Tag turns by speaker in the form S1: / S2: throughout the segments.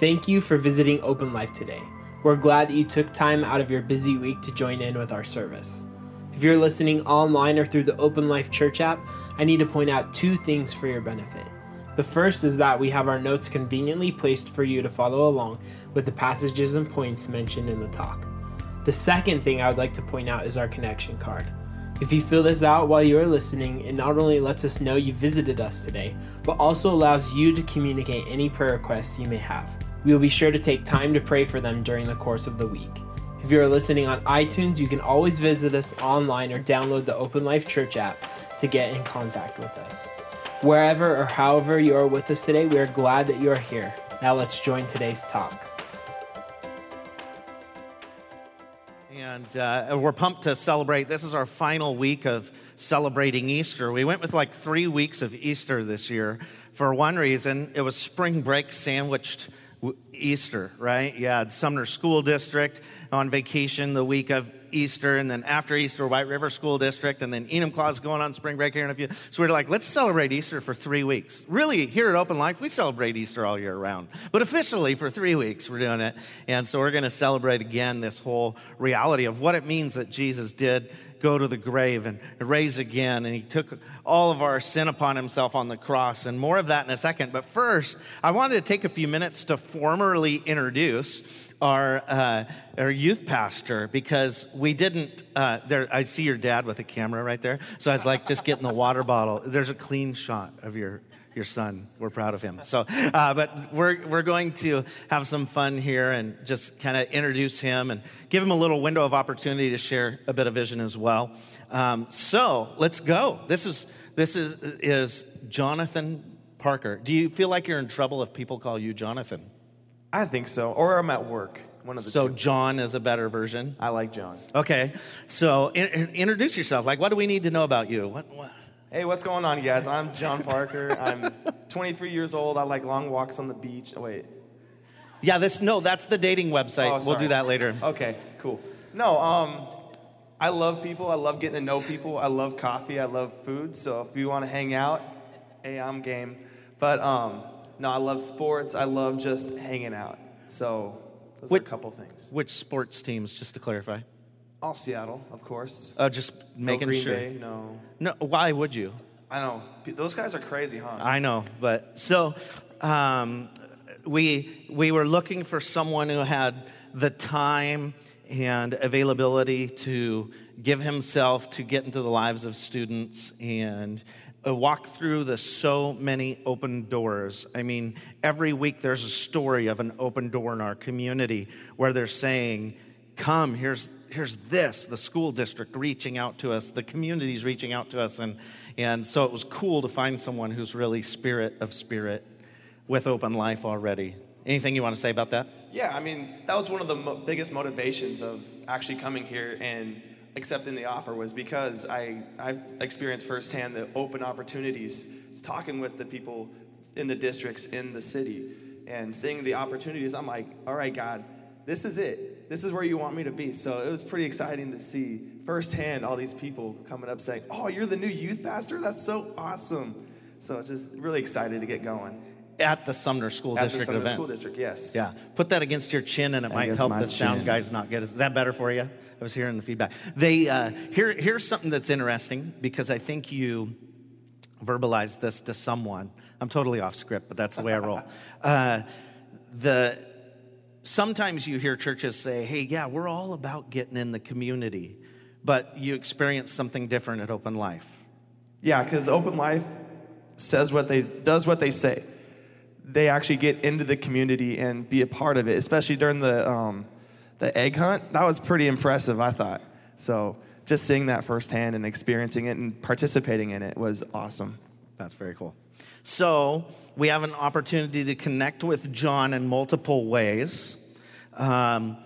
S1: Thank you for visiting Open Life today. We're glad that you took time out of your busy week to join in with our service. If you're listening online or through the Open Life Church app, I need to point out two things for your benefit. The first is that we have our notes conveniently placed for you to follow along with the passages and points mentioned in the talk. The second thing I would like to point out is our connection card. If you fill this out while you are listening, it not only lets us know you visited us today, but also allows you to communicate any prayer requests you may have. We will be sure to take time to pray for them during the course of the week. If you are listening on iTunes, you can always visit us online or download the Open Life Church app to get in contact with us. Wherever or however you are with us today, we are glad that you are here. Now let's join today's talk.
S2: And uh, we're pumped to celebrate. This is our final week of celebrating Easter. We went with like three weeks of Easter this year. For one reason, it was spring break sandwiched Easter, right? Yeah, Sumner School District on vacation the week of Easter, and then after Easter, White River School District, and then Enumclaw is going on spring break here in a few. So we're like, let's celebrate Easter for three weeks. Really, here at Open Life, we celebrate Easter all year round, but officially for three weeks we're doing it, and so we're going to celebrate again this whole reality of what it means that Jesus did go to the grave and raise again. And he took all of our sin upon himself on the cross. And more of that in a second. But first, I wanted to take a few minutes to formally introduce our, uh, our youth pastor because we didn't. Uh, there, I see your dad with a camera right there. So I was like, just getting the water bottle. There's a clean shot of your your son. We're proud of him. So, uh, but we're, we're going to have some fun here and just kind of introduce him and give him a little window of opportunity to share a bit of vision as well. Um, so let's go. This is, this is, is Jonathan Parker. Do you feel like you're in trouble if people call you Jonathan?
S3: I think so. Or I'm at work. One of the
S2: so
S3: two.
S2: John is a better version.
S3: I like John.
S2: Okay. So in, introduce yourself. Like, what do we need to know about you? What, what?
S3: Hey, what's going on, you guys? I'm John Parker. I'm 23 years old. I like long walks on the beach. Oh, wait.
S2: Yeah, this no, that's the dating website.
S3: Oh,
S2: we'll do that later.
S3: Okay, cool. No, um, I love people. I love getting to know people. I love coffee. I love food. So if you want to hang out, hey, I'm game. But um, no, I love sports. I love just hanging out. So those
S2: Which-
S3: are a couple things.
S2: Which sports teams, just to clarify?
S3: All Seattle, of course.
S2: Uh, just making
S3: no Green
S2: sure.
S3: Bay, no.
S2: No, why would you?
S3: I know. Those guys are crazy, huh?
S2: I know, but so um, we we were looking for someone who had the time and availability to give himself to get into the lives of students and uh, walk through the so many open doors. I mean, every week there's a story of an open door in our community where they're saying, come here's here's this the school district reaching out to us the community's reaching out to us and and so it was cool to find someone who's really spirit of spirit with open life already anything you want to say about that
S3: Yeah, I mean, that was one of the mo- biggest motivations of actually coming here and accepting the offer was because I, I've experienced firsthand the open opportunities, talking with the people in the districts in the city and seeing the opportunities. I'm like, all right, God, this is it. This is where you want me to be. So it was pretty exciting to see firsthand all these people coming up saying, oh, you're the new youth pastor? That's so awesome. So just really excited to get going.
S2: at the sumner school
S3: At the
S2: district
S3: Sumner
S2: event
S3: School District, yes.
S2: yeah put that against your chin and it might help
S3: my
S2: the sound
S3: chin.
S2: guys not get it is that better for you i was hearing the feedback they uh, here, here's something that's interesting because i think you verbalized this to someone i'm totally off script but that's the way i roll uh, the sometimes you hear churches say hey yeah we're all about getting in the community but you experience something different at open life
S3: Yeah, because Open Life says what they does what they say. They actually get into the community and be a part of it, especially during the um, the egg hunt. That was pretty impressive, I thought. So just seeing that firsthand and experiencing it and participating in it was awesome.
S2: That's very cool. So, we have an opportunity to connect with John in multiple ways. Um,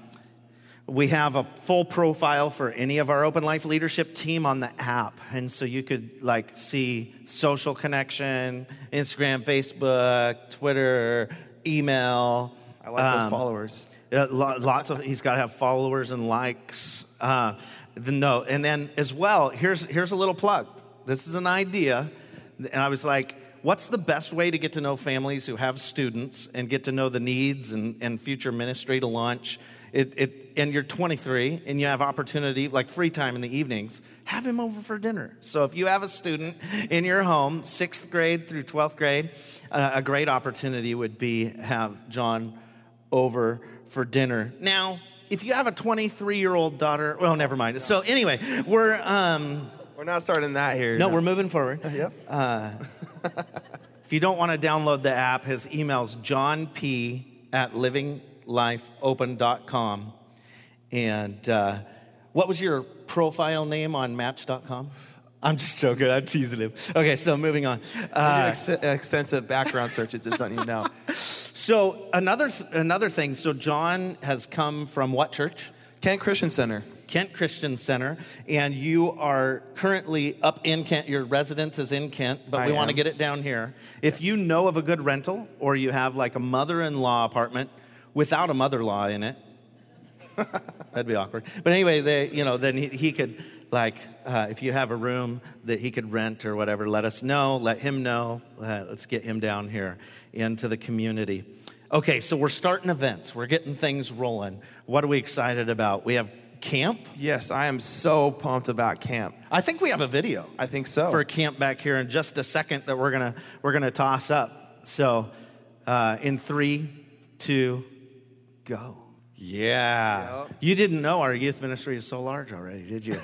S2: we have a full profile for any of our Open Life leadership team on the app. And so you could like see social connection, Instagram, Facebook, Twitter, email.
S3: I like those
S2: Um,
S3: followers.
S2: yeah, lo- lots of he's got to have followers and likes. Uh, the, no, and then as well, here's here's a little plug. This is an idea, and I was like, what's the best way to get to know families who have students and get to know the needs and, and future ministry to launch? It, it, and you're 23 and you have opportunity, like free time in the evenings, have him over for dinner. So if you have a student in your home, sixth grade through 12th grade, uh, a great opportunity would be have John over for dinner. Now, if you have a 23 year old daughter, well, never mind. So anyway, we're um,
S3: We're not starting that here.
S2: no, we're moving forward.
S3: Yep.
S2: Uh, if you don't want to download the app, his email's john p at livinglifeopen.com. And uh, what was your profile name on match.com? I'm just joking. I'm teasing him. Okay, so moving on. Uh,
S3: exp- extensive background searches, just letting you know.
S2: so another another thing. So John has come from what church?
S3: Kent Christian Center.
S2: Kent Christian Center, and you are currently up in Kent. Your residence is in Kent, but
S3: I
S2: we want to get it down here. If you know of a good rental, or you have like a mother-in-law apartment without a mother-in-law in it, that'd be awkward. But anyway, they, you know, then he, he could like, uh, if you have a room that he could rent or whatever, let us know. Let him know. Uh, let's get him down here into the community. Okay, so we're starting events. We're getting things rolling. What are we excited about? We have camp.
S3: Yes, I am so pumped about camp.
S2: I think we have a video
S3: I think so.
S2: for camp back here in just a second that we're gonna we're gonna toss up. So, uh, in three, two, go. Yeah.
S3: Yep.
S2: You didn't know our youth ministry is so large already, did you?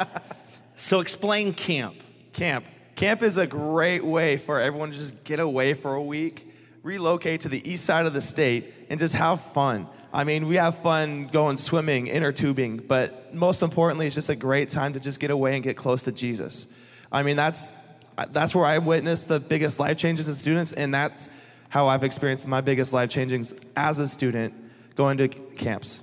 S2: so explain camp.
S3: Camp. Camp is a great way for everyone to just get away for a week, relocate to the east side of the state, and just have fun. I mean, we have fun going swimming, inner tubing, but most importantly, it's just a great time to just get away and get close to Jesus. I mean, that's that's where I witnessed the biggest life changes in students, and that's how I've experienced my biggest life changes as a student going to camps.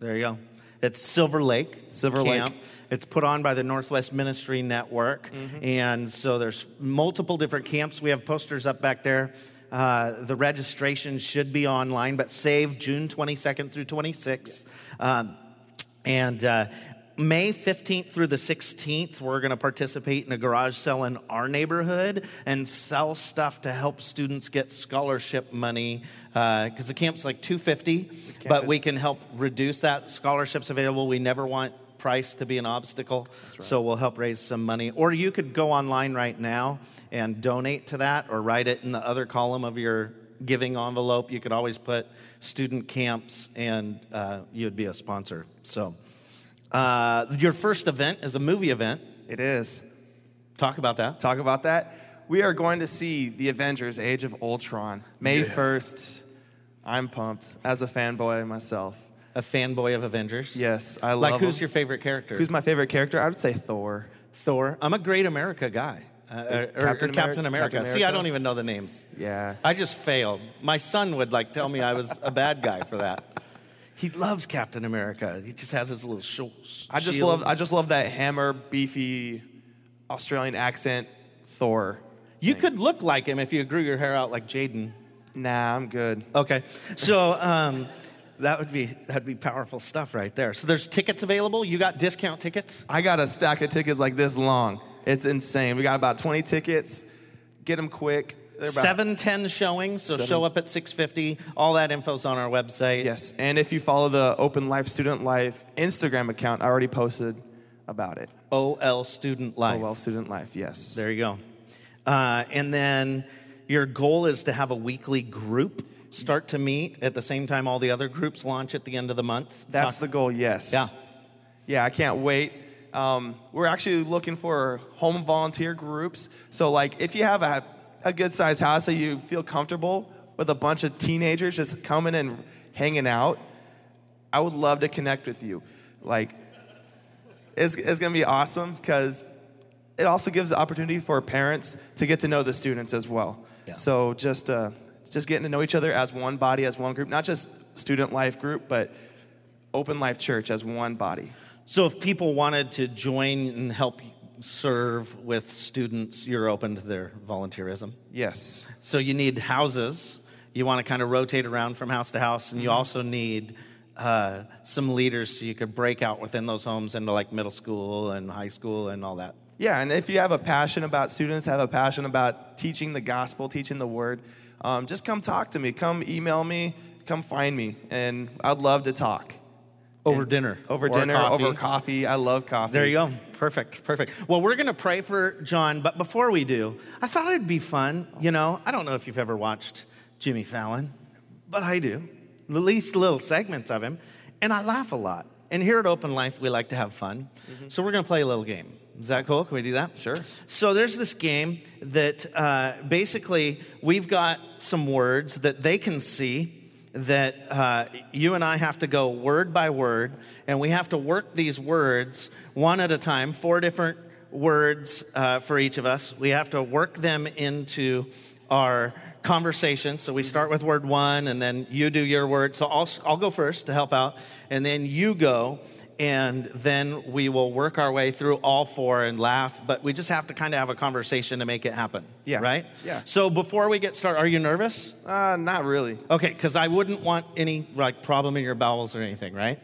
S2: There you go. It's Silver Lake.
S3: Silver
S2: Camp.
S3: Lake.
S2: It's put on by the Northwest Ministry Network. Mm-hmm. And so there's multiple different camps. We have posters up back there. Uh, the registration should be online, but save June 22nd through 26th. Um, and uh, May 15th through the 16th, we're going to participate in a garage sale in our neighborhood and sell stuff to help students get scholarship money. Because the camp's like 250 but we can help reduce that. Scholarships available. We never want price to be an obstacle. So we'll help raise some money. Or you could go online right now and donate to that or write it in the other column of your giving envelope. You could always put student camps and uh, you'd be a sponsor. So uh, your first event is a movie event.
S3: It is.
S2: Talk about that.
S3: talk about that. We are going to see The Avengers Age of Ultron May 1st. I'm pumped as a fanboy myself.
S2: A fanboy of Avengers.
S3: Yes, I love
S2: Like, who's your favorite character?
S3: Who's my favorite character? I would say Thor.
S2: Thor. I'm a Great America guy. Uh, or, or
S3: Captain
S2: Captain, America.
S3: Captain
S2: See, I don't even know the names.
S3: Yeah.
S2: I just failed. My son would like tell me I was a bad guy for that. He loves Captain America. He just has his little sh-
S3: I just
S2: shield.
S3: love I just love that hammer, beefy Australian accent Thor.
S2: You could look like him if you grew your hair out like Jaden.
S3: Nah, I'm good.
S2: Okay, so um, that would be that'd be powerful stuff right there. So there's tickets available. You got discount tickets.
S3: I got a stack of tickets like this long. It's insane. We got about 20 tickets. Get them quick.
S2: Seven ten showings. So
S3: Seven.
S2: show up at six fifty. All that info's on our website.
S3: Yes, and if you follow the Open Life Student Life Instagram account, I already posted about it.
S2: OL Student Life.
S3: Well, Student Life. Yes.
S2: There you go. Uh, and then your goal is to have a weekly group start to meet at the same time all the other groups launch at the end of the month.
S3: That's
S2: Talk-
S3: the goal, yes.
S2: Yeah.
S3: Yeah, I can't wait. Um, we're actually looking for home volunteer groups. So, like, if you have a, a good sized house that you feel comfortable with a bunch of teenagers just coming and hanging out, I would love to connect with you. Like, it's, it's going to be awesome because it also gives the opportunity for parents to get to know the students as well.
S2: Yeah.
S3: So, just, uh, just getting to know each other as one body, as one group, not just student life group, but Open Life Church as one body.
S2: So if people wanted to join and help serve with students, you're open to their volunteerism.
S3: Yes.
S2: So you need houses. You want to kind of rotate around from house to house, and you
S3: Mm-hmm.
S2: also need uh, some leaders so you could break out within those homes into like middle school and high school and all that.
S3: yeah, and if you have a passion about students, have a passion about teaching the gospel, teaching the word, um, just come talk to me. Come email me. Come find me, and I'd love to talk
S2: over dinner.
S3: Over dinner,
S2: coffee.
S3: over coffee. I love coffee.
S2: There you go. Perfect, perfect. Well, we're going to pray for John, but before we do, I thought it'd be fun. You know, I don't know if you've ever watched Jimmy Fallon, but I do. The least little segments of him, and I laugh a lot. And here at Open Life, we like to have fun. Mm-hmm. So we're going to play a little game. Is that cool? Can we do that?
S3: Sure.
S2: So there's this game that uh, basically we've got some words that they can see that uh, you and I have to go word by word, and we have to work these words one at a time, four different words uh, for each of us. We have to work them into our conversation. So we start with word one, and then you do your word. So I'll, I'll go first to help out, and then you go and then we will work our way through all four and laugh. But we just have to kind of have a conversation to make it happen.
S3: Yeah.
S2: Right?
S3: Yeah.
S2: So before we get started, are you nervous?
S3: Uh, not really.
S2: Okay, because I wouldn't want any like problem in your bowels or anything, right?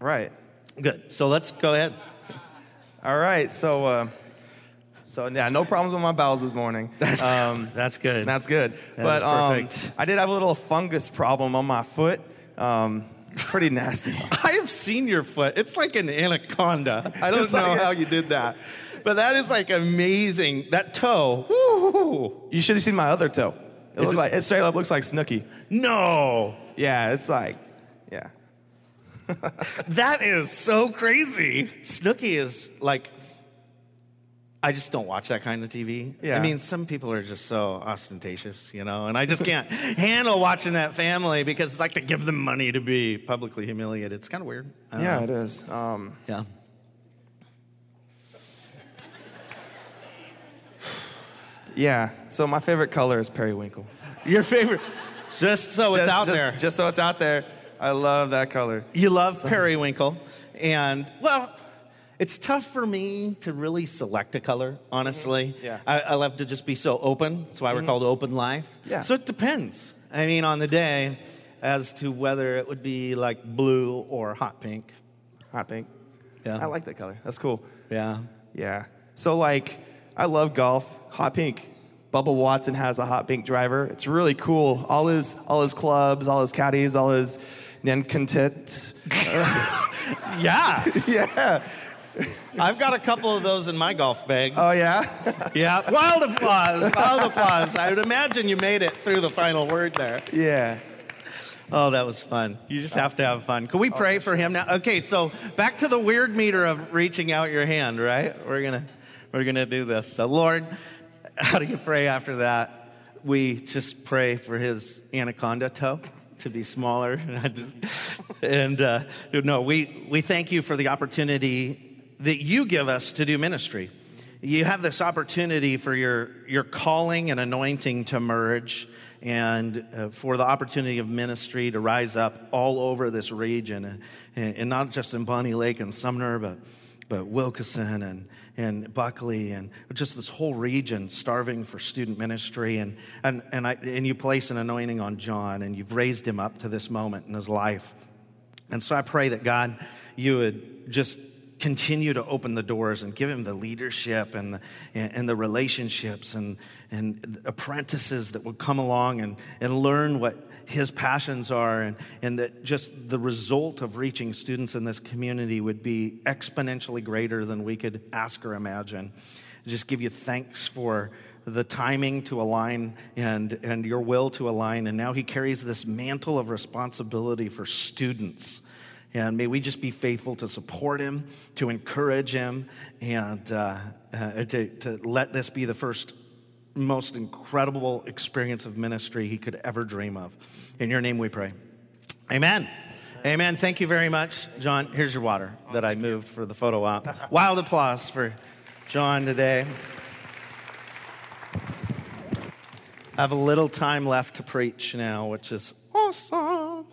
S3: Right.
S2: Good. So let's go ahead.
S3: All right. So, uh, so yeah, no problems with my bowels this morning.
S2: Um, that's good.
S3: That's good.
S2: That
S3: but um. I did have a little fungus problem on my foot. Um, pretty nasty.
S2: I have seen your foot. It's like an anaconda. I don't know
S3: like
S2: how you did that, but that is like amazing. That toe. Woo.
S3: You should have seen my other toe. It
S2: Is
S3: looks
S2: it-
S3: like it straight up looks like Snooki.
S2: No,
S3: Yeah, it's like, yeah.
S2: that is so crazy. Snooki is like. I just don't watch that kind of TV.
S3: Yeah.
S2: I mean, some people are just so ostentatious, you know, and I just can't handle watching that family because it's like to give them money to be publicly humiliated. It's kind of weird.
S3: Yeah,
S2: know.
S3: it is. Um,
S2: Yeah.
S3: yeah. So my favorite color is periwinkle.
S2: Your favorite, just so it's out
S3: just-
S2: there.
S3: Just so it's out there. I love that color.
S2: You love periwinkle, and well, it's tough for me to really select a color. Mm-hmm. Honestly,
S3: Yeah.
S2: I, I love to just be so open. That's why we're mm-hmm. called Open Life.
S3: Yeah.
S2: So it depends. I mean, on the day, as to whether it would be like blue or hot pink.
S3: Hot pink.
S2: Yeah.
S3: I like that color. That's cool.
S2: Yeah.
S3: Yeah. So like, I love golf. Hot pink. Bubba Watson has a hot pink driver. It's really cool. All his all his clubs, all his caddies, all his Nankintet.
S2: Yeah.
S3: yeah.
S2: I've got a couple of those in my golf bag.
S3: Oh yeah.
S2: yeah. Wild applause. Wild applause. I would imagine you made it through the final word there.
S3: yeah.
S2: Oh, that was fun. You just have to have fun. Can we pray for him now? Okay, so back to the weird meter of reaching out your hand, right? We're gonna we're gonna do this. So Lord, how do you pray after that? We just pray for his anaconda toe to be smaller. and uh, no, we, we thank you for the opportunity that you give us to do ministry. You have this opportunity for your, your calling and anointing to merge and uh, for the opportunity of ministry to rise up all over this region, and, and not just in Bonney Lake and Sumner, but, but Wilkeson and, and Buckley and just this whole region starving for student ministry. And, and, and, I, and you place an anointing on John, and you've raised him up to this moment in his life. And so I pray that God, you would just continue to open the doors and give him the leadership and the, and the relationships and, and apprentices that would come along and, and learn what his passions are and, and that just the result of reaching students in this community would be exponentially greater than we could ask or imagine. Just give you thanks for the timing to align and, and your will to align. And now he carries this mantle of responsibility for students. And may we just be faithful to support him, to encourage him, and uh, uh, to, to let this be the first, most incredible experience of ministry he could ever dream of. In your name we pray. Amen. Amen. Thank you very much, John. Here's your water that I moved for the photo op. Wild applause for John today. I have a little time left to preach now, which is awesome.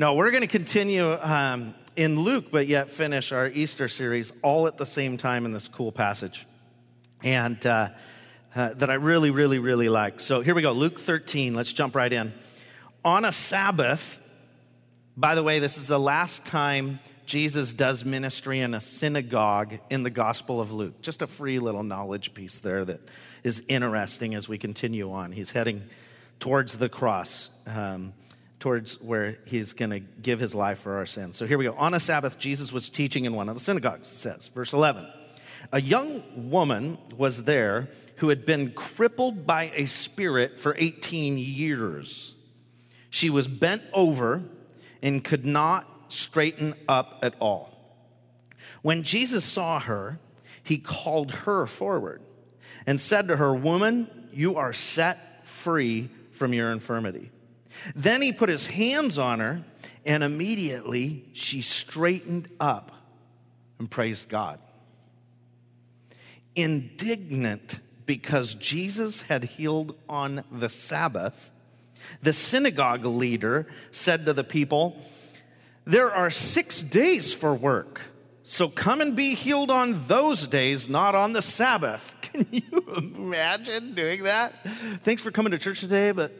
S2: No, we're going to continue um, in Luke, but yet finish our Easter series all at the same time in this cool passage. And uh, uh, that I really, really, really like. So here we go Luke 13. Let's jump right in. On a Sabbath, by the way, this is the last time Jesus does ministry in a synagogue in the Gospel of Luke. Just a free little knowledge piece there that is interesting as we continue on. He's heading towards the cross, um, towards where he's going to give his life for our sins. So here we go. On a Sabbath, Jesus was teaching in one of the synagogues, it says, verse 11. A young woman was there who had been crippled by a spirit for 18 years. She was bent over and could not straighten up at all. When Jesus saw her, he called her forward and said to her, Woman, you are set free from your infirmity. Then he put his hands on her, and immediately she straightened up and praised God. Indignant because Jesus had healed on the Sabbath, the synagogue leader said to the people, There are six days for work, so come and be healed on those days, not on the Sabbath. Can you imagine doing that? Thanks for coming to church today, but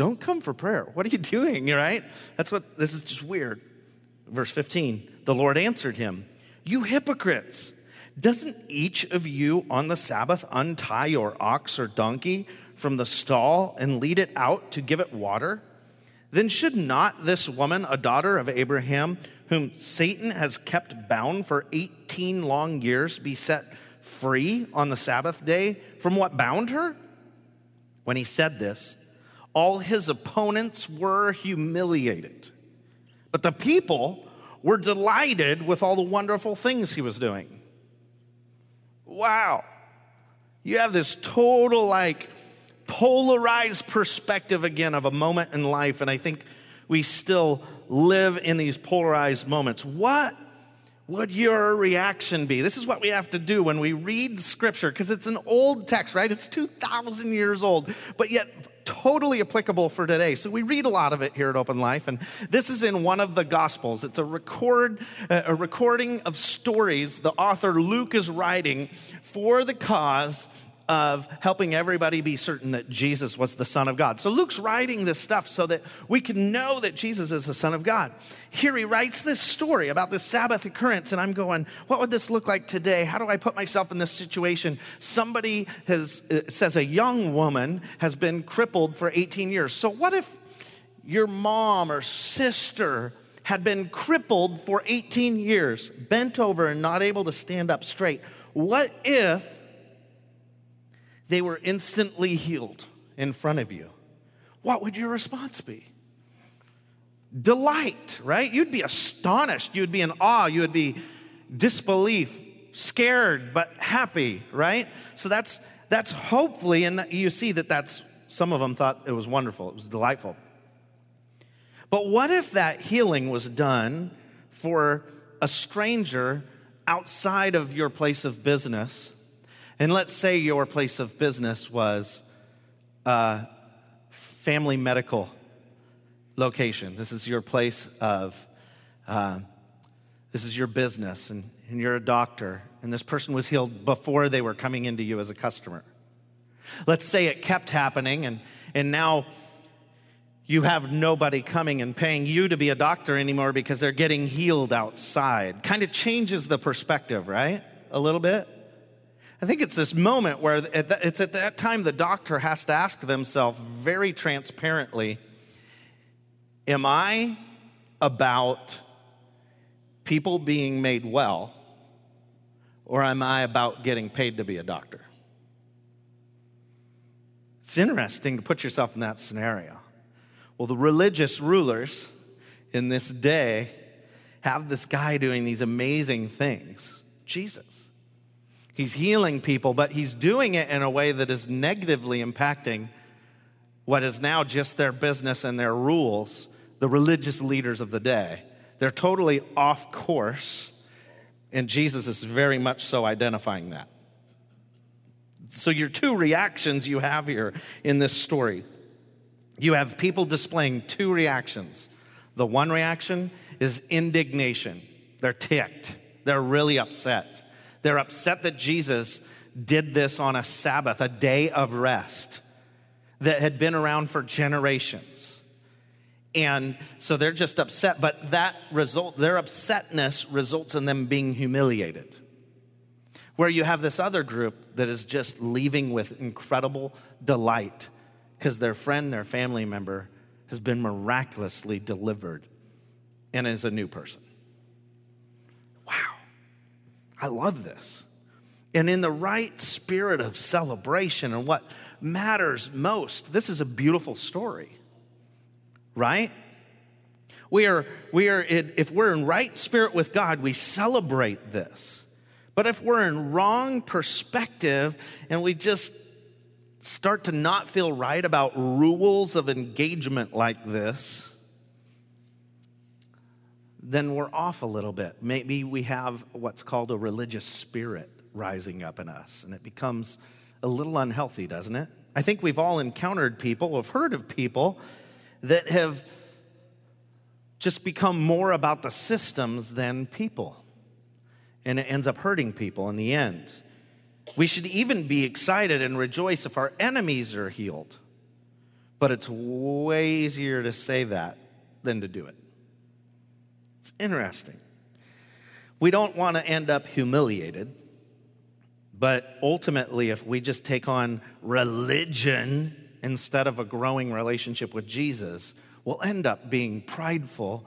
S2: don't come for prayer. What are you doing, right? That's what this is just weird. Verse 15 The Lord answered him, You hypocrites! Doesn't each of you on the Sabbath untie your ox or donkey from the stall and lead it out to give it water? Then should not this woman, a daughter of Abraham, whom Satan has kept bound for 18 long years, be set free on the Sabbath day from what bound her? When he said this, all his opponents were humiliated. But the people were delighted with all the wonderful things he was doing wow. You have this total, like, polarized perspective again of a moment in life, and I think we still live in these polarized moments. What would your reaction be? This is what we have to do when we read scripture, because it's an old text, right? It's 2,000 years old, but yet totally applicable for today. So we read a lot of it here at Open Life, and this is in one of the Gospels. It's a record, uh, a recording of stories the author Luke is writing for the cause of helping everybody be certain that Jesus was the Son of God. So Luke's writing this stuff so that we can know that Jesus is the Son of God. Here he writes this story about this Sabbath occurrence, and I'm going, what would this look like today? How do I put myself in this situation? Somebody has, uh, says a young woman has been crippled for 18 years. So what if your mom or sister had been crippled for 18 years, bent over and not able to stand up straight? What if they were instantly healed in front of you, what would your response be? Delight, right? You'd be astonished. You'd be in awe. You would be disbelief, scared, but happy, right? So that's, that's hopefully, and you see that that's, some of them thought it was wonderful, it was delightful. But what if that healing was done for a stranger outside of your place of business? And let's say your place of business was a family medical location. This is your place of, uh, this is your business, and, and you're a doctor, and this person was healed before they were coming into you as a customer. Let's say it kept happening, and, and now you have nobody coming and paying you to be a doctor anymore because they're getting healed outside. Kind of changes the perspective, right? A little bit. I think it's this moment where it's at that time the doctor has to ask themselves very transparently Am I about people being made well, or am I about getting paid to be a doctor? It's interesting to put yourself in that scenario. Well, the religious rulers in this day have this guy doing these amazing things Jesus. He's healing people, but he's doing it in a way that is negatively impacting what is now just their business and their rules, the religious leaders of the day. They're totally off course, and Jesus is very much so identifying that. So, your two reactions you have here in this story you have people displaying two reactions. The one reaction is indignation, they're ticked, they're really upset. They're upset that Jesus did this on a Sabbath, a day of rest that had been around for generations. And so they're just upset, but that result, their upsetness results in them being humiliated. Where you have this other group that is just leaving with incredible delight because their friend, their family member has been miraculously delivered and is a new person. I love this. And in the right spirit of celebration and what matters most, this is a beautiful story right? We are, we are, if we're in right spirit with God, we celebrate this. But if we're in wrong perspective and we just start to not feel right about rules of engagement like this, then we're off a little bit. Maybe we have what's called a religious spirit rising up in us, and it becomes a little unhealthy, doesn't it? I think we've all encountered people, have heard of people that have just become more about the systems than people. And it ends up hurting people in the end. We should even be excited and rejoice if our enemies are healed. But it's way easier to say that than to do it. It's interesting. We don't want to end up humiliated, but ultimately, if we just take on religion instead of a growing relationship with Jesus we'll end up being prideful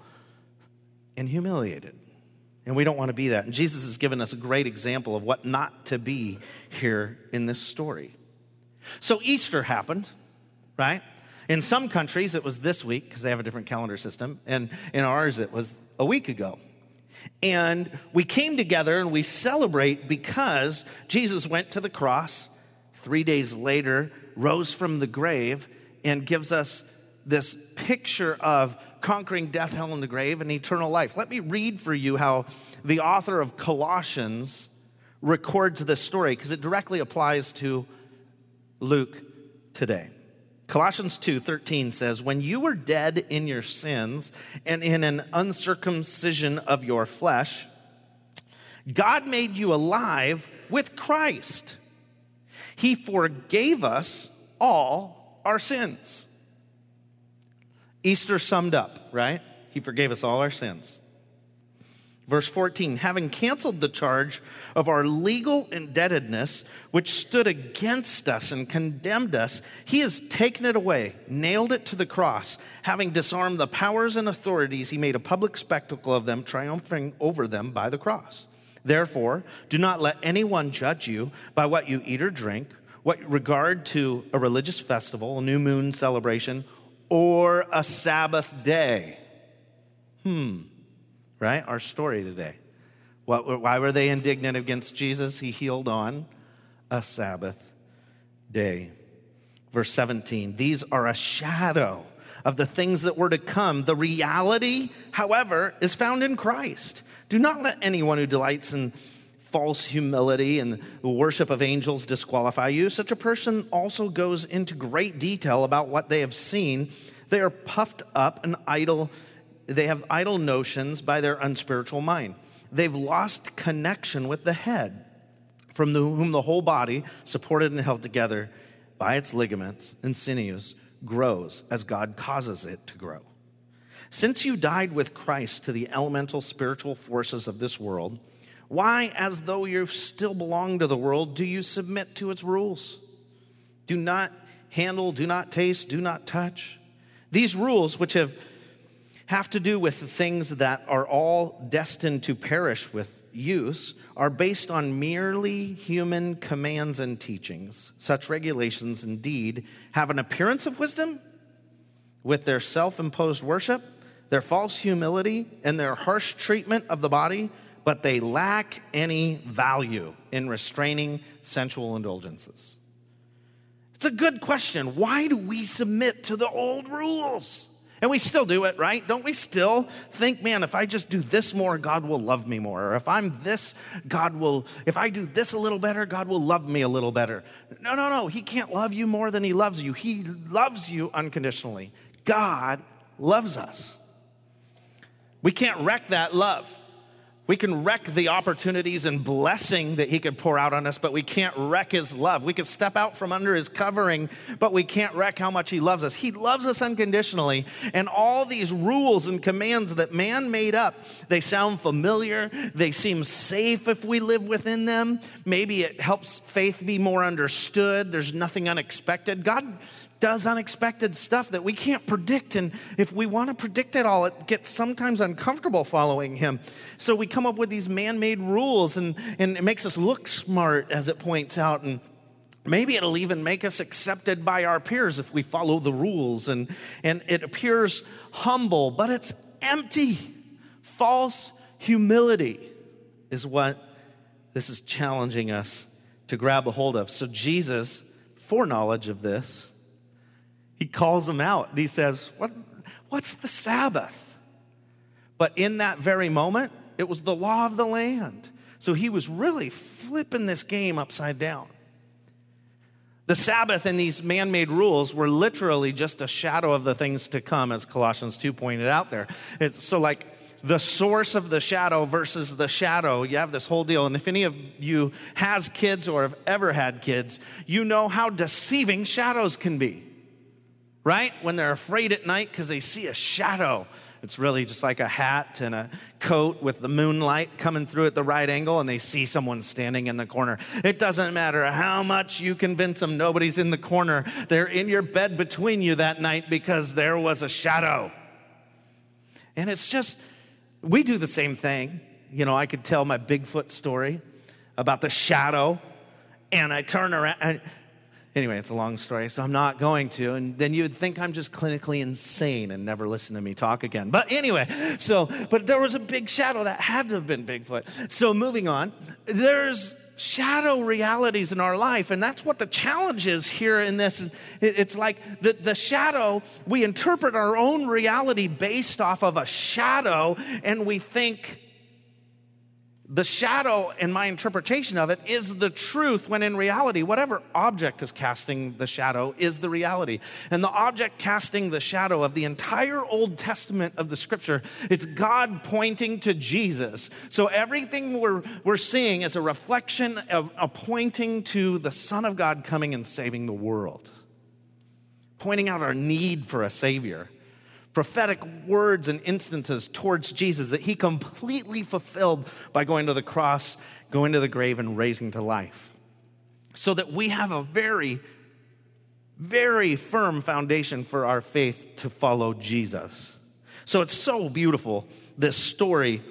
S2: and humiliated. And we don't want to be that. And Jesus has given us a great example of what not to be here in this story. So Easter happened, right? In some countries, it was this week because they have a different calendar system. And in ours, it was a week ago. And we came together and we celebrate because Jesus went to the cross. Three days later, rose from the grave and gives us this picture of conquering death, hell, and the grave and eternal life. Let me read for you how the author of Colossians records this story because it directly applies to Luke today. Colossians 2:13 says, "When you were dead in your sins and in an uncircumcision of your flesh, God made you alive with Christ." He forgave us all our sins. Easter summed up, right? He forgave us all our sins. Verse 14, having canceled the charge of our legal indebtedness, which stood against us and condemned us, he has taken it away, nailed it to the cross. Having disarmed the powers and authorities, he made a public spectacle of them, triumphing over them by the cross. Therefore, do not let anyone judge you by what you eat or drink, what regard to a religious festival, a new moon celebration, or a Sabbath day. Hmm. Right? Our story today. What, why were they indignant against Jesus? He healed on a Sabbath day. Verse 17 These are a shadow of the things that were to come. The reality, however, is found in Christ. Do not let anyone who delights in false humility and the worship of angels disqualify you. Such a person also goes into great detail about what they have seen. They are puffed up and idle. They have idle notions by their unspiritual mind. They've lost connection with the head, from the, whom the whole body, supported and held together by its ligaments and sinews, grows as God causes it to grow. Since you died with Christ to the elemental spiritual forces of this world, why, as though you still belong to the world, do you submit to its rules? Do not handle, do not taste, do not touch. These rules, which have, have to do with the things that are all destined to perish with use, are based on merely human commands and teachings. Such regulations, indeed, have an appearance of wisdom with their self imposed worship, their false humility, and their harsh treatment of the body but they lack any value in restraining sensual indulgences. It's a good question. Why do we submit to the old rules? And we still do it, right? Don't we still think, man, if I just do this more, God will love me more? Or if I'm this, God will, if I do this a little better, God will love me a little better. No, no, no. He can't love you more than He loves you. He loves you unconditionally. God loves us. We can't wreck that love We can wreck the opportunities and blessing that He could pour out on us, but we can't wreck His love. We could step out from under His covering, but we can't wreck how much He loves us. He loves us unconditionally. And all these rules and commands that man made up, they sound familiar. They seem safe if we live within them. Maybe it helps faith be more understood. There's nothing unexpected. God does unexpected stuff that we can't predict. And if we want to predict it all, it gets sometimes uncomfortable following him. So we come up with these man made rules, and, and it makes us look smart, as it points out. And Maybe it'll even make us accepted by our peers if we follow the rules. And, and it appears humble, but it's empty. False humility is what this is challenging us to grab a hold of. So, Jesus, foreknowledge of this, he calls them out. He says, what, What's the Sabbath? But in that very moment, it was the law of the land. So he was really flipping this game upside down. The Sabbath and these man made rules were literally just a shadow of the things to come, as Colossians 2 pointed out there. It's so like the source of the shadow versus the shadow. You have this whole deal. And if any of you has kids or have ever had kids, you know how deceiving shadows can be right? When they're afraid at night because they see a shadow. It's really just like a hat and a coat with the moonlight coming through at the right angle, and they see someone standing in the corner. It doesn't matter how much you convince them nobody's in the corner. They're in your bed between you that night because there was a shadow. And it's just, we do the same thing. You know, I could tell my Bigfoot story about the shadow, and I turn around. And, Anyway, it's a long story, so I'm not going to. And then you'd think I'm just clinically insane and never listen to me talk again. But anyway, so, but there was a big shadow that had to have been Bigfoot. So moving on, there's shadow realities in our life and that's what the challenge is here in this it's like the, the shadow we interpret our own reality based off of a shadow and we think the shadow in my interpretation of it is the truth when in reality whatever object is casting the shadow is the reality. And the object casting the shadow of the entire old testament of the scripture it's god pointing to jesus. So everything we're, we're seeing is a reflection of a pointing to the son of god coming and saving the world. Pointing out our need for a savior prophetic words and instances towards Jesus that he completely fulfilled by going to the cross, going to the grave, and raising to life. So that we have a very, very firm foundation for our faith to follow Jesus. So it's so beautiful, this story.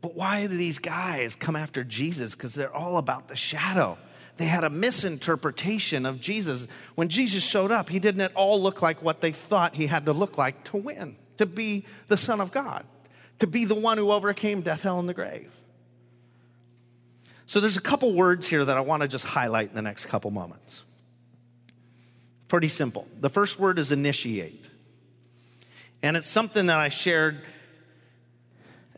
S2: But why do these guys come after Jesus? Because they're all about the shadow they had a misinterpretation of Jesus. When Jesus showed up, he didn't at all look like what they thought he had to look like to win, to be the Son of God, to be the one who overcame death, hell, and the grave. So there's a couple words here that I want to just highlight in the next couple moments. Pretty simple. The first word is initiate. And it's something that I shared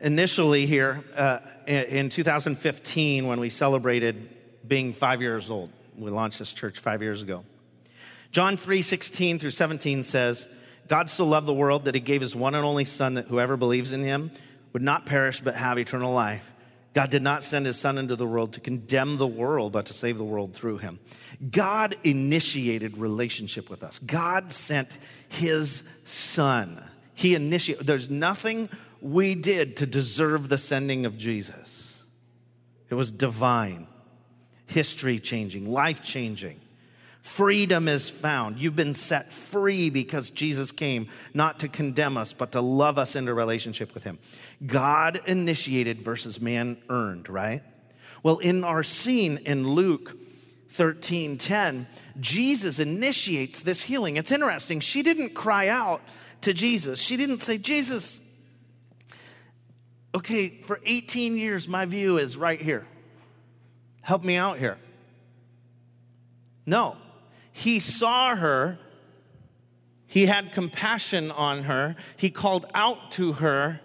S2: initially here uh, in 2015 when we celebrated being five years old. We launched this church five years ago. John 3 16 through 17 says, God so loved the world that he gave his one and only Son that whoever believes in him would not perish but have eternal life. God did not send his Son into the world to condemn the world, but to save the world through him. God initiated relationship with us. God sent his Son. He initiated, there's nothing we did to deserve the sending of Jesus, it was divine history changing, life changing. Freedom is found. You've been set free because Jesus came not to condemn us, but to love us into relationship with Him. God initiated versus man earned, right? Well, in our scene in Luke 13 10, Jesus initiates this healing. It's interesting. She didn't cry out to Jesus, she didn't say, Jesus, okay, for 18 years, my view is right here. Help me out here. No. He saw her. He had compassion on her. He called out to her.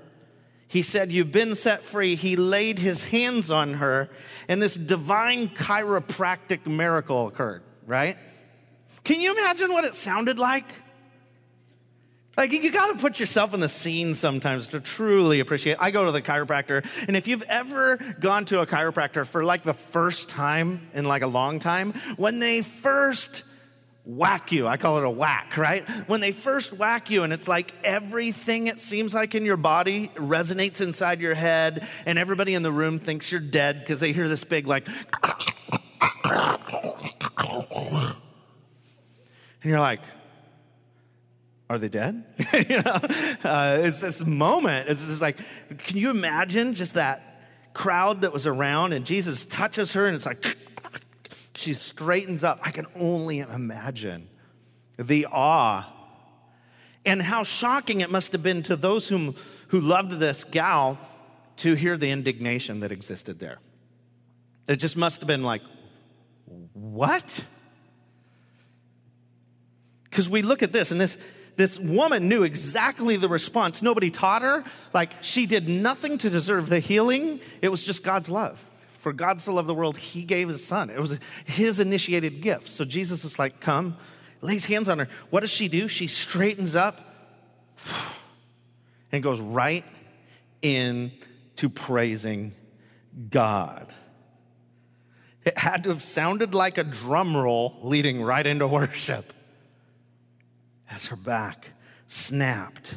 S2: He said, You've been set free. He laid his hands on her, and this divine chiropractic miracle occurred, right? Can you imagine what it sounded like? Like, you got to put yourself in the scene sometimes to truly appreciate. I go to the chiropractor, and if you've ever gone to a chiropractor for like the first time in like a long time, when they first whack you, I call it a whack, right? When they first whack you, and it's like everything it seems like in your body resonates inside your head, and everybody in the room thinks you're dead because they hear this big, like, and you're like, are they dead? you know, uh, it's this moment. It's just like, can you imagine just that crowd that was around and Jesus touches her and it's like, she straightens up. I can only imagine the awe and how shocking it must have been to those whom, who loved this gal to hear the indignation that existed there. It just must have been like, what? Because we look at this and this this woman knew exactly the response. Nobody taught her. Like, she did nothing to deserve the healing. It was just God's love. For God so loved the world, he gave his son. It was his initiated gift. So Jesus is like, come, lays hands on her. What does she do? She straightens up and goes right into praising God. It had to have sounded like a drum roll leading right into worship as her back snapped,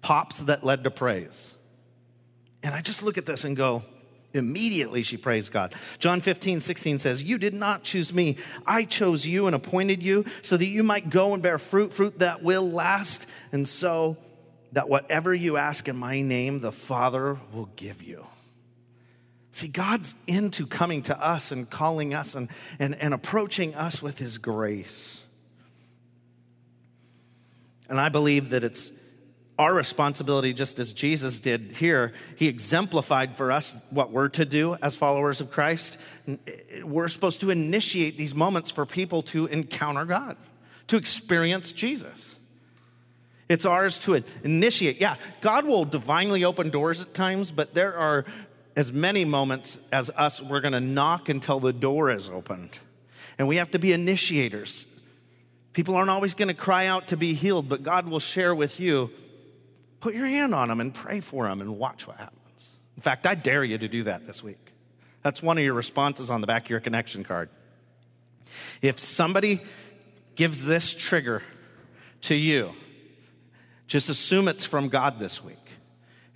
S2: pops that led to praise. And I just look at this and go, Immediately she praised God. John 15, 16 says, You did not choose me. I chose you and appointed you so that you might go and bear fruit, fruit that will last, and so that whatever you ask in my name, the Father will give you. See, God's into coming to us and calling us and, and, and approaching us with his grace. And I believe that it's our responsibility, just as Jesus did here. He exemplified for us what we're to do as followers of Christ. We're supposed to initiate these moments for people to encounter God, to experience Jesus. It's ours to initiate. Yeah, God will divinely open doors at times, but there are as many moments as us, we're going to knock until the door is opened. And we have to be initiators. People aren't always going to cry out to be healed, but God will share with you. Put your hand on them and pray for them and watch what happens. In fact, I dare you to do that this week. That's one of your responses on the back of your connection card. If somebody gives this trigger to you, just assume it's from God this week.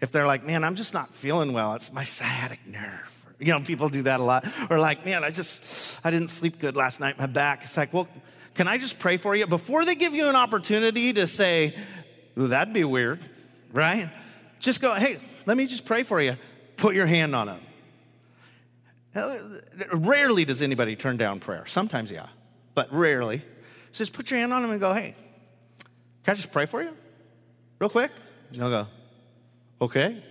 S2: If they're like, man, I'm just not feeling well, it's my sciatic nerve. You know, people do that a lot. Or like, man, I just, I didn't sleep good last night, my back. It's like, well, can I just pray for you? Before they give you an opportunity to say, that'd be weird, right? Just go, hey, let me just pray for you. Put your hand on them. Uh, rarely does anybody turn down prayer. Sometimes, yeah, but rarely. So just put your hand on them and go, hey, can I just pray for you? Real quick? And they'll go, okay.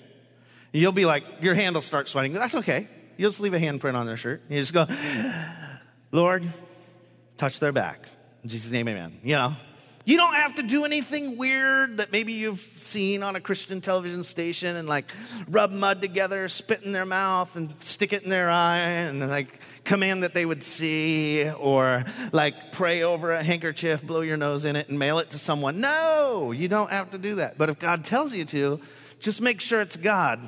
S2: You'll be like, your hand will start sweating. That's okay. You'll just leave a handprint on their shirt. You just go, Lord, touch their back. In Jesus' name, amen. You know, you don't have to do anything weird that maybe you've seen on a Christian television station and like rub mud together, spit in their mouth, and stick it in their eye, and like command that they would see, or like pray over a handkerchief, blow your nose in it, and mail it to someone. No, you don't have to do that. But if God tells you to, just make sure it's God.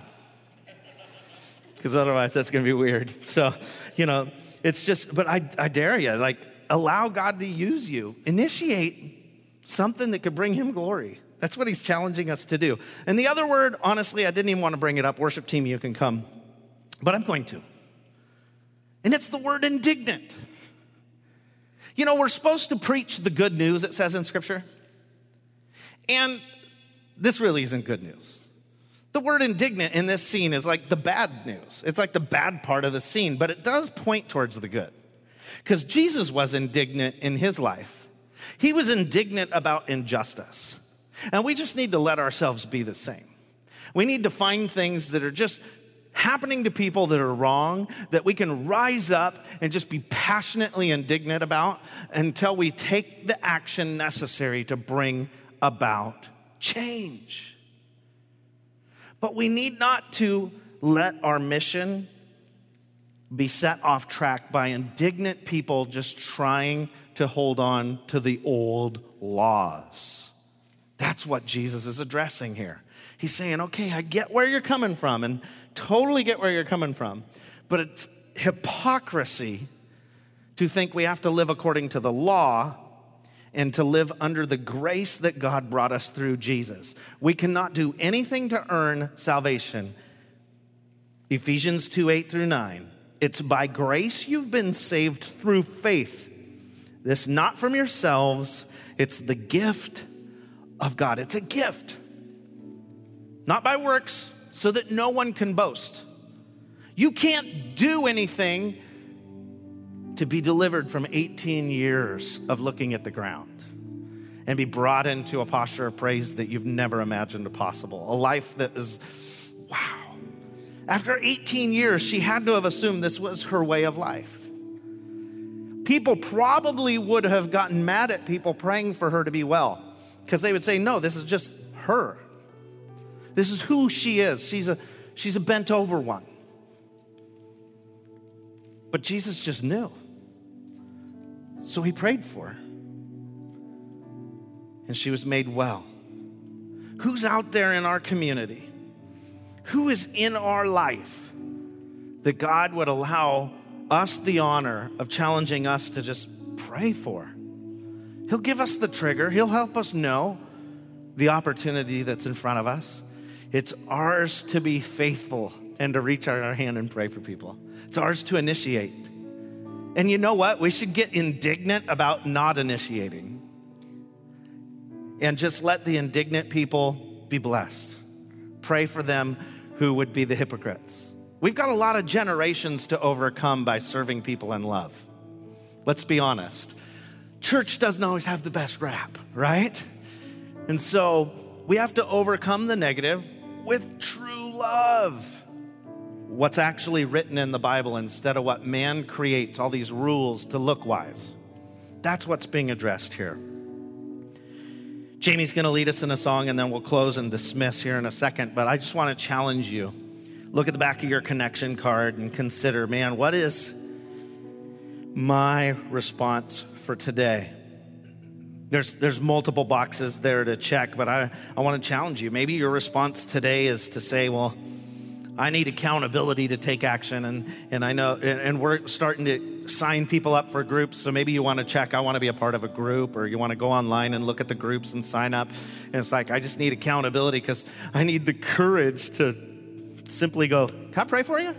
S2: Because otherwise, that's going to be weird. So, you know, it's just, but I, I dare you, like, allow God to use you. Initiate something that could bring him glory. That's what he's challenging us to do. And the other word, honestly, I didn't even want to bring it up. Worship team, you can come. But I'm going to. And it's the word indignant. You know, we're supposed to preach the good news, it says in Scripture. And this really isn't good news. The word indignant in this scene is like the bad news. It's like the bad part of the scene, but it does point towards the good. Because Jesus was indignant in his life. He was indignant about injustice. And we just need to let ourselves be the same. We need to find things that are just happening to people that are wrong that we can rise up and just be passionately indignant about until we take the action necessary to bring about change. But we need not to let our mission be set off track by indignant people just trying to hold on to the old laws. That's what Jesus is addressing here. He's saying, okay, I get where you're coming from and totally get where you're coming from, but it's hypocrisy to think we have to live according to the law and to live under the grace that God brought us through Jesus. We cannot do anything to earn salvation. Ephesians 2 8 through 9. It's by grace you've been saved through faith. This not from yourselves, it's the gift of God. It's a gift, not by works, so that no one can boast. You can't do anything to be delivered from 18 years of looking at the ground and be brought into a posture of praise that you've never imagined possible. A life that is, wow. After 18 years, she had to have assumed this was her way of life. People probably would have gotten mad at people praying for her to be well because they would say, No, this is just her. This is who she is. She's a, she's a bent over one. But Jesus just knew. So he prayed for her. And she was made well. Who's out there in our community? Who is in our life that God would allow us the honor of challenging us to just pray for? He'll give us the trigger, He'll help us know the opportunity that's in front of us. It's ours to be faithful and to reach out our hand and pray for people. It's ours to initiate. And you know what? We should get indignant about not initiating and just let the indignant people be blessed. Pray for them who would be the hypocrites. We've got a lot of generations to overcome by serving people in love. Let's be honest. Church doesn't always have the best rap, right? And so we have to overcome the negative with true love what's actually written in the Bible instead of what man creates, all these rules to look wise. That's what's being addressed here. Jamie's going to lead us in a song and then we'll close and dismiss here in a second. But I just want to challenge you. Look at the back of your connection card and consider man, what is my response for today? There's, there's multiple boxes there to check, but I, I want to challenge you. Maybe your response today is to say, well, I need accountability to take action. And, and I know, and, and we're starting to sign people up for groups. So maybe you want to check, I want to be a part of a group, or you want to go online and look at the groups and sign up. And it's like, I just need accountability because I need the courage to simply go, Can I pray for you?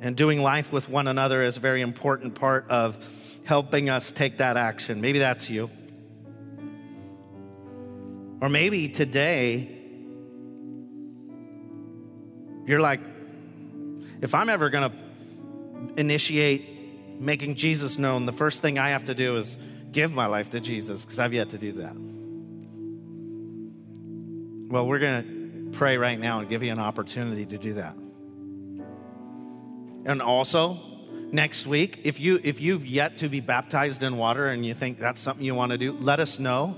S2: And doing life with one another is a very important part of helping us take that action. Maybe that's you. Or maybe today, you're like, if I'm ever going to initiate making Jesus known, the first thing I have to do is give my life to Jesus because I've yet to do that. Well, we're going to pray right now and give you an opportunity to do that. And also, next week, if you if you've yet to be baptized in water and you think that's something you want to do, let us know.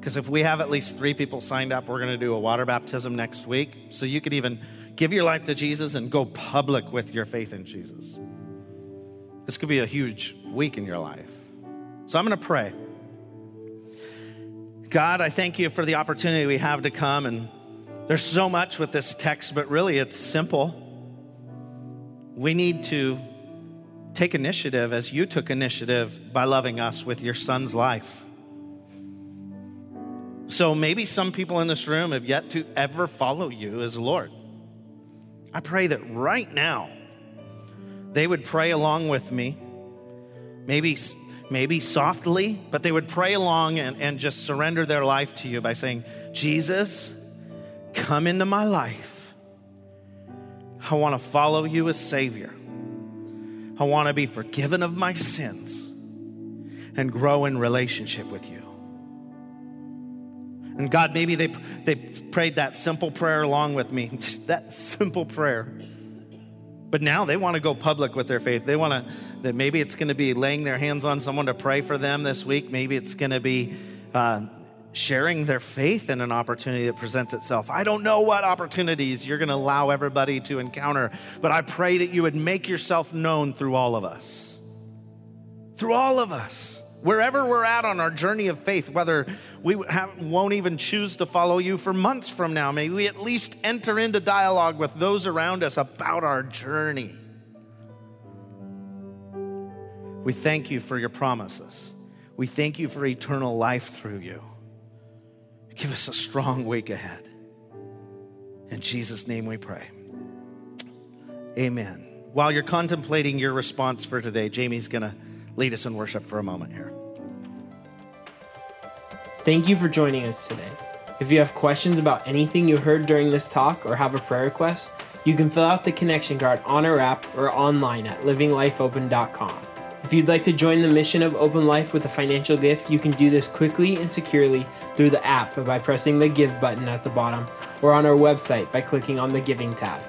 S2: Because if we have at least three people signed up, we're going to do a water baptism next week. So you could even give your life to Jesus and go public with your faith in Jesus. This could be a huge week in your life. So I'm going to pray. God, I thank you for the opportunity we have to come. And there's so much with this text, but really it's simple. We need to take initiative as you took initiative by loving us with your son's life. So maybe some people in this room have yet to ever follow you as Lord. I pray that right now they would pray along with me, maybe, maybe softly, but they would pray along and, and just surrender their life to you by saying, Jesus, come into my life. I want to follow you as Savior. I want to be forgiven of my sins and grow in relationship with you. And God, maybe they, they prayed that simple prayer along with me, that simple prayer. But now they want to go public with their faith. They want to, that maybe it's going to be laying their hands on someone to pray for them this week. Maybe it's going to be uh, sharing their faith in an opportunity that presents itself. I don't know what opportunities you're going to allow everybody to encounter, but I pray that you would make yourself known through all of us. Through all of us Wherever we're at on our journey of faith, whether we have, won't even choose to follow you for months from now, may we at least enter into dialogue with those around us about our journey. We thank you for your promises. We thank you for eternal life through you. Give us a strong week ahead. In Jesus' name we pray. Amen. While you're contemplating your response for today, Jamie's going to lead us in worship for a moment here.
S1: Thank you for joining us today. If you have questions about anything you heard during this talk or have a prayer request, you can fill out the connection card on our app or online at livinglifeopen.com. If you'd like to join the mission of Open Life with a financial gift, you can do this quickly and securely through the app by pressing the Give button at the bottom or on our website by clicking on the Giving tab.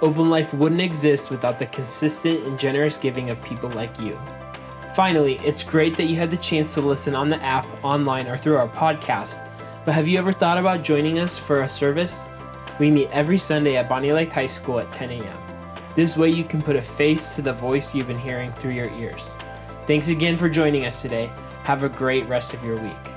S1: Open Life wouldn't exist without the consistent and generous giving of people like you. Finally, it's great that you had the chance to listen on the app, online, or through our podcast. But have you ever thought about joining us for a service? We meet every Sunday at Bonney Lake High School at 10 a.m. This way, you can put a face to the voice you've been hearing through your ears. Thanks again for joining us today. Have a great rest of your week.